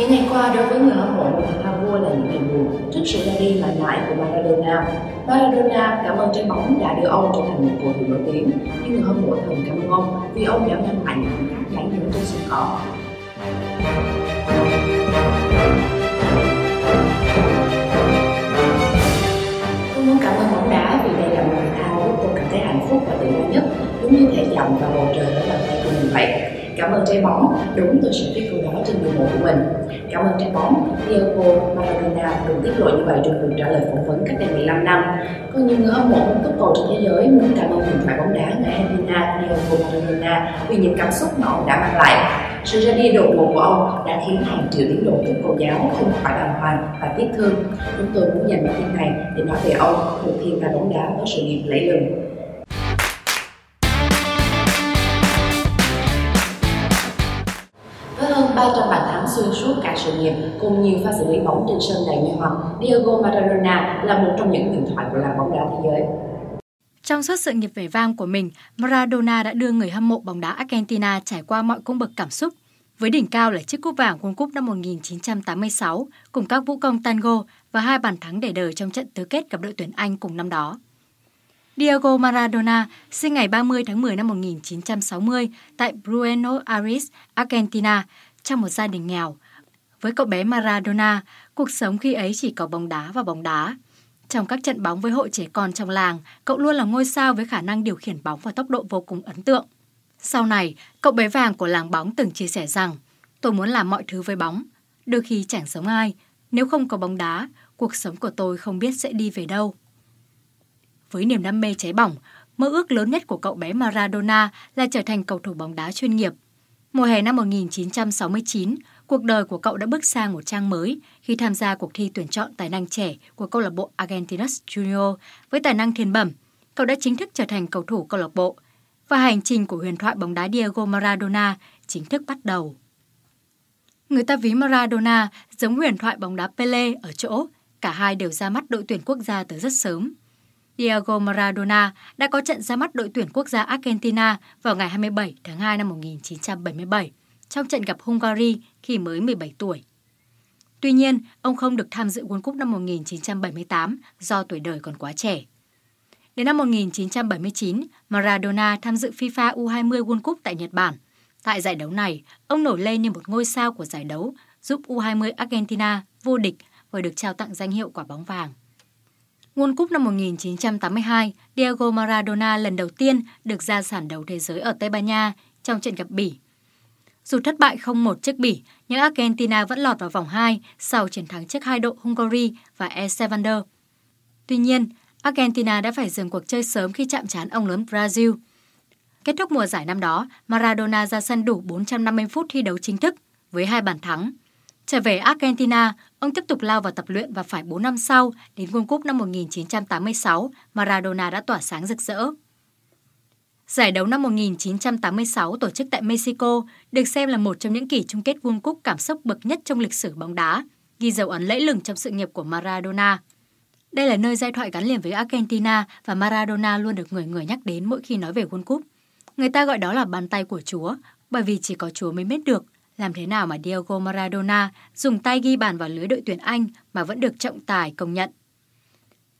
Những ngày qua đối với người hâm mộ của thể vua là những ngày buồn trước sự ra đi mãi mãi của Maradona. Maradona cảm ơn trái bóng đã đưa ông trở thành một cầu thủ nổi tiếng, nhưng người hâm mộ thầm cảm ơn ông vì ông đã mang lại những khoảnh khắc đáng nhớ trên sân cỏ. Tôi muốn cảm ơn bóng đá vì đây là môn thể thao giúp tôi cảm thấy hạnh phúc và tự do nhất, đúng như thể dặm vào bầu trời ở bàn tay của mình vậy. Cảm ơn trái bóng, đúng tôi sẽ viết câu đó trên người mộ của mình. Cảm ơn trái bóng, Diego Maradona từng tiết lộ như vậy trong cuộc trả lời phỏng vấn cách đây 15 năm. Có nhiều người hâm mộ muốn cấp cầu trên thế giới muốn cảm ơn huyền thoại bóng đá người Argentina Diego Maradona vì những cảm xúc mà ông đã mang lại. Sự ra đi đột ngột của ông đã khiến hàng triệu tín đồ tiếp cầu giáo không khỏi bàng hoàng và tiếc thương. Chúng tôi muốn dành bản tin này để nói về ông, một thiên tài bóng đá có sự nghiệp lẫy lừng. Xuyên suốt cả sự nghiệp cùng nhiều pha xử lý bóng trên sân đầy mê hoặc, Diego Maradona là một trong những huyền thoại của làng bóng đá thế giới. Trong suốt sự nghiệp vẻ vang của mình, Maradona đã đưa người hâm mộ bóng đá Argentina trải qua mọi cung bậc cảm xúc. Với đỉnh cao là chiếc cúp vàng World Cup năm 1986 cùng các vũ công tango và hai bàn thắng để đời trong trận tứ kết gặp đội tuyển Anh cùng năm đó. Diego Maradona sinh ngày 30 tháng 10 năm 1960 tại Buenos Aires, Argentina, trong một gia đình nghèo. Với cậu bé Maradona, cuộc sống khi ấy chỉ có bóng đá và bóng đá. Trong các trận bóng với hội trẻ con trong làng, cậu luôn là ngôi sao với khả năng điều khiển bóng và tốc độ vô cùng ấn tượng. Sau này, cậu bé vàng của làng bóng từng chia sẻ rằng Tôi muốn làm mọi thứ với bóng, đôi khi chẳng giống ai. Nếu không có bóng đá, cuộc sống của tôi không biết sẽ đi về đâu. Với niềm đam mê cháy bỏng, mơ ước lớn nhất của cậu bé Maradona là trở thành cầu thủ bóng đá chuyên nghiệp. Mùa hè năm 1969, cuộc đời của cậu đã bước sang một trang mới khi tham gia cuộc thi tuyển chọn tài năng trẻ của câu lạc bộ Argentinos Junior với tài năng thiên bẩm. Cậu đã chính thức trở thành cầu thủ câu lạc bộ và hành trình của huyền thoại bóng đá Diego Maradona chính thức bắt đầu. Người ta ví Maradona giống huyền thoại bóng đá Pele ở chỗ cả hai đều ra mắt đội tuyển quốc gia từ rất sớm. Diego Maradona đã có trận ra mắt đội tuyển quốc gia Argentina vào ngày 27 tháng 2 năm 1977 trong trận gặp Hungary khi mới 17 tuổi. Tuy nhiên, ông không được tham dự World Cup năm 1978 do tuổi đời còn quá trẻ. Đến năm 1979, Maradona tham dự FIFA U20 World Cup tại Nhật Bản. Tại giải đấu này, ông nổi lên như một ngôi sao của giải đấu, giúp U20 Argentina vô địch và được trao tặng danh hiệu quả bóng vàng. World Cup năm 1982, Diego Maradona lần đầu tiên được ra sàn đấu thế giới ở Tây Ban Nha trong trận gặp Bỉ. Dù thất bại 0-1 trước Bỉ, nhưng Argentina vẫn lọt vào vòng 2 sau chiến thắng trước hai đội Hungary và El Salvador. Tuy nhiên, Argentina đã phải dừng cuộc chơi sớm khi chạm trán ông lớn Brazil. Kết thúc mùa giải năm đó, Maradona ra sân đủ 450 phút thi đấu chính thức với hai bàn thắng. Trở về Argentina, ông tiếp tục lao vào tập luyện và phải 4 năm sau, đến World Cup năm 1986, Maradona đã tỏa sáng rực rỡ. Giải đấu năm 1986 tổ chức tại Mexico được xem là một trong những kỳ chung kết World Cup cảm xúc bậc nhất trong lịch sử bóng đá, ghi dấu ấn lẫy lừng trong sự nghiệp của Maradona. Đây là nơi giai thoại gắn liền với Argentina và Maradona luôn được người người nhắc đến mỗi khi nói về World Cup. Người ta gọi đó là bàn tay của Chúa, bởi vì chỉ có Chúa mới biết được làm thế nào mà Diego Maradona dùng tay ghi bàn vào lưới đội tuyển Anh mà vẫn được trọng tài công nhận.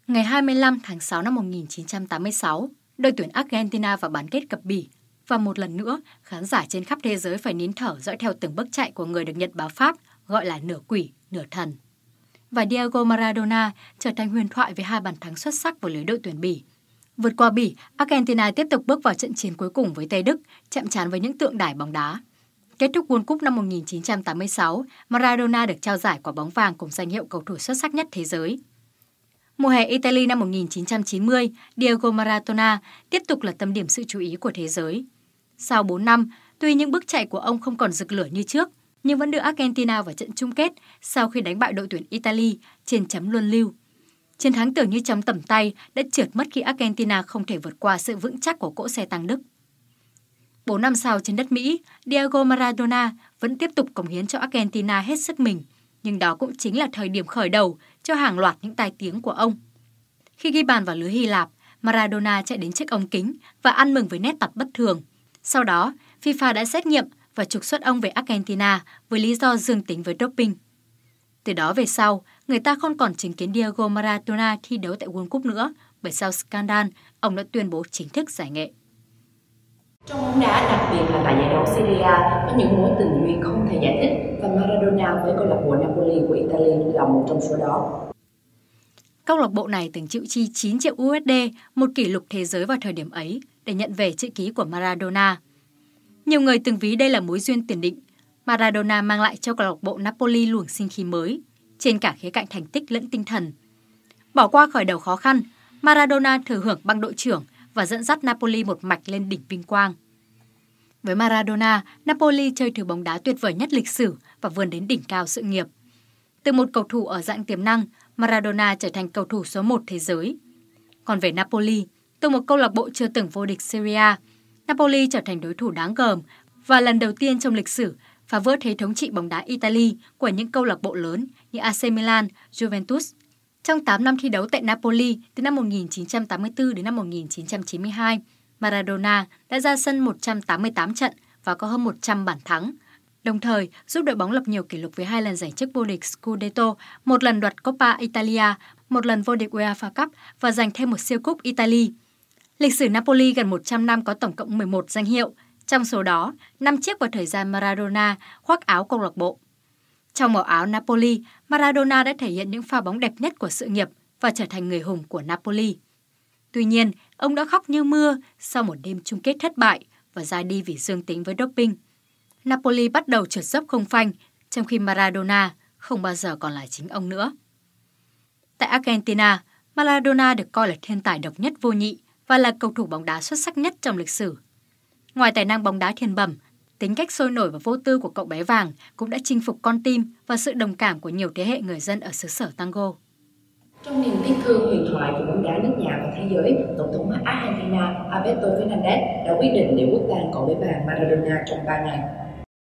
Ngày 25 tháng 6 năm 1986, đội tuyển Argentina vào bán kết gặp Bỉ. Và một lần nữa, khán giả trên khắp thế giới phải nín thở dõi theo từng bước chạy của người được Nhật báo Pháp gọi là nửa quỷ, nửa thần. Và Diego Maradona trở thành huyền thoại với hai bàn thắng xuất sắc vào lưới đội tuyển Bỉ. Vượt qua Bỉ, Argentina tiếp tục bước vào trận chiến cuối cùng với Tây Đức, chạm trán với những tượng đài bóng đá. Kết thúc World Cup năm 1986, Maradona được trao giải quả bóng vàng cùng danh hiệu cầu thủ xuất sắc nhất thế giới. Mùa hè Italy năm 1990, Diego Maradona tiếp tục là tâm điểm sự chú ý của thế giới. Sau 4 năm, tuy những bước chạy của ông không còn rực lửa như trước, nhưng vẫn đưa Argentina vào trận chung kết sau khi đánh bại đội tuyển Italy trên chấm luân lưu. Chiến thắng tưởng như chấm tầm tay đã trượt mất khi Argentina không thể vượt qua sự vững chắc của cỗ xe tăng Đức. 4 năm sau trên đất Mỹ, Diego Maradona vẫn tiếp tục cống hiến cho Argentina hết sức mình, nhưng đó cũng chính là thời điểm khởi đầu cho hàng loạt những tai tiếng của ông. Khi ghi bàn vào lưới Hy Lạp, Maradona chạy đến chiếc ống kính và ăn mừng với nét mặt bất thường. Sau đó, FIFA đã xét nghiệm và trục xuất ông về Argentina với lý do dương tính với doping. Từ đó về sau, người ta không còn chứng kiến Diego Maradona thi đấu tại World Cup nữa, bởi sau scandal, ông đã tuyên bố chính thức giải nghệ. Trong bóng đá, đặc biệt là tại giải đấu Serie A, có những mối tình duyên không thể giải thích và Maradona với câu lạc bộ Napoli của Italy là một trong số đó. Câu lạc bộ này từng chịu chi 9 triệu USD, một kỷ lục thế giới vào thời điểm ấy, để nhận về chữ ký của Maradona. Nhiều người từng ví đây là mối duyên tiền định. Maradona mang lại cho câu lạc bộ Napoli luồng sinh khí mới, trên cả khía cạnh thành tích lẫn tinh thần. Bỏ qua khởi đầu khó khăn, Maradona thừa hưởng băng đội trưởng và dẫn dắt Napoli một mạch lên đỉnh vinh quang. Với Maradona, Napoli chơi thử bóng đá tuyệt vời nhất lịch sử và vươn đến đỉnh cao sự nghiệp. Từ một cầu thủ ở dạng tiềm năng, Maradona trở thành cầu thủ số 1 thế giới. Còn về Napoli, từ một câu lạc bộ chưa từng vô địch Serie A, Napoli trở thành đối thủ đáng gờm và lần đầu tiên trong lịch sử phá vỡ thế thống trị bóng đá Italy của những câu lạc bộ lớn như AC Milan, Juventus. Trong 8 năm thi đấu tại Napoli từ năm 1984 đến năm 1992, Maradona đã ra sân 188 trận và có hơn 100 bản thắng, đồng thời giúp đội bóng lập nhiều kỷ lục với hai lần giành chức vô địch Scudetto, một lần đoạt Coppa Italia, một lần vô địch UEFA Cup và giành thêm một siêu cúp Italy. Lịch sử Napoli gần 100 năm có tổng cộng 11 danh hiệu, trong số đó, 5 chiếc vào thời gian Maradona khoác áo câu lạc bộ. Trong màu áo Napoli, Maradona đã thể hiện những pha bóng đẹp nhất của sự nghiệp và trở thành người hùng của Napoli. Tuy nhiên, ông đã khóc như mưa sau một đêm chung kết thất bại và ra đi vì dương tính với doping. Napoli bắt đầu trượt dốc không phanh, trong khi Maradona không bao giờ còn là chính ông nữa. Tại Argentina, Maradona được coi là thiên tài độc nhất vô nhị và là cầu thủ bóng đá xuất sắc nhất trong lịch sử. Ngoài tài năng bóng đá thiên bẩm, tính cách sôi nổi và vô tư của cậu bé vàng cũng đã chinh phục con tim và sự đồng cảm của nhiều thế hệ người dân ở xứ sở tango. Trong niềm tiếc thương huyền thoại của bóng đá nước nhà và thế giới, Tổng thống Argentina Alberto Fernandez đã quyết định để quốc tang cậu bé vàng Maradona trong 3 ngày.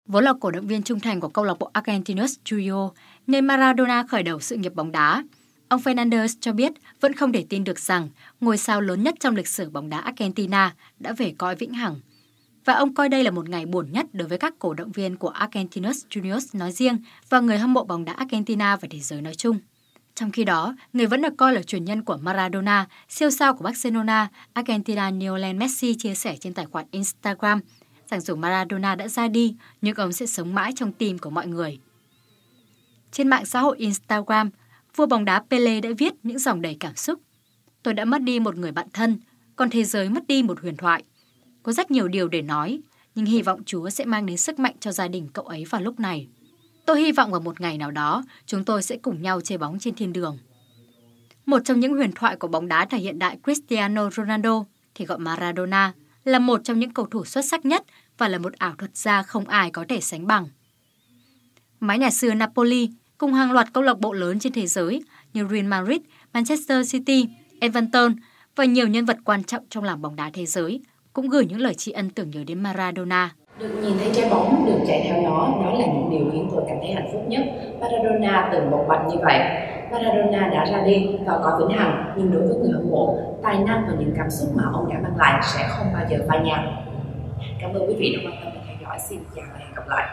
Vốn là cổ động viên trung thành của câu lạc bộ Argentinos Juniors, nơi Maradona khởi đầu sự nghiệp bóng đá, ông Fernandez cho biết vẫn không thể tin được rằng ngôi sao lớn nhất trong lịch sử bóng đá Argentina đã về cõi vĩnh hằng. Và ông coi đây là một ngày buồn nhất đối với các cổ động viên của Argentinos Juniors nói riêng và người hâm mộ bóng đá Argentina và thế giới nói chung. Trong khi đó, người vẫn được coi là truyền nhân của Maradona, siêu sao của Barcelona, Argentina Lionel Messi chia sẻ trên tài khoản Instagram rằng dù Maradona đã ra đi, nhưng ông sẽ sống mãi trong tim của mọi người. Trên mạng xã hội Instagram, vua bóng đá Pele đã viết những dòng đầy cảm xúc. Tôi đã mất đi một người bạn thân, còn thế giới mất đi một huyền thoại. Có rất nhiều điều để nói, nhưng hy vọng Chúa sẽ mang đến sức mạnh cho gia đình cậu ấy vào lúc này. Tôi hy vọng vào một ngày nào đó, chúng tôi sẽ cùng nhau chơi bóng trên thiên đường. Một trong những huyền thoại của bóng đá thời hiện đại Cristiano Ronaldo thì gọi Maradona là một trong những cầu thủ xuất sắc nhất và là một ảo thuật gia không ai có thể sánh bằng. Mái nhà xưa Napoli cùng hàng loạt câu lạc bộ lớn trên thế giới như Real Madrid, Manchester City, Everton và nhiều nhân vật quan trọng trong làng bóng đá thế giới cũng gửi những lời tri ân tưởng nhớ đến Maradona. Được nhìn thấy trái bóng, được chạy theo nó, đó là những điều khiến tôi cảm thấy hạnh phúc nhất. Maradona từng một bạch như vậy. Maradona đã ra đi và có vĩnh hằng, nhưng đối với người hâm mộ, tài năng và những cảm xúc mà ông đã mang lại sẽ không bao giờ phai nhạt. Cảm ơn quý vị đã quan tâm và theo dõi. Xin chào và hẹn gặp lại.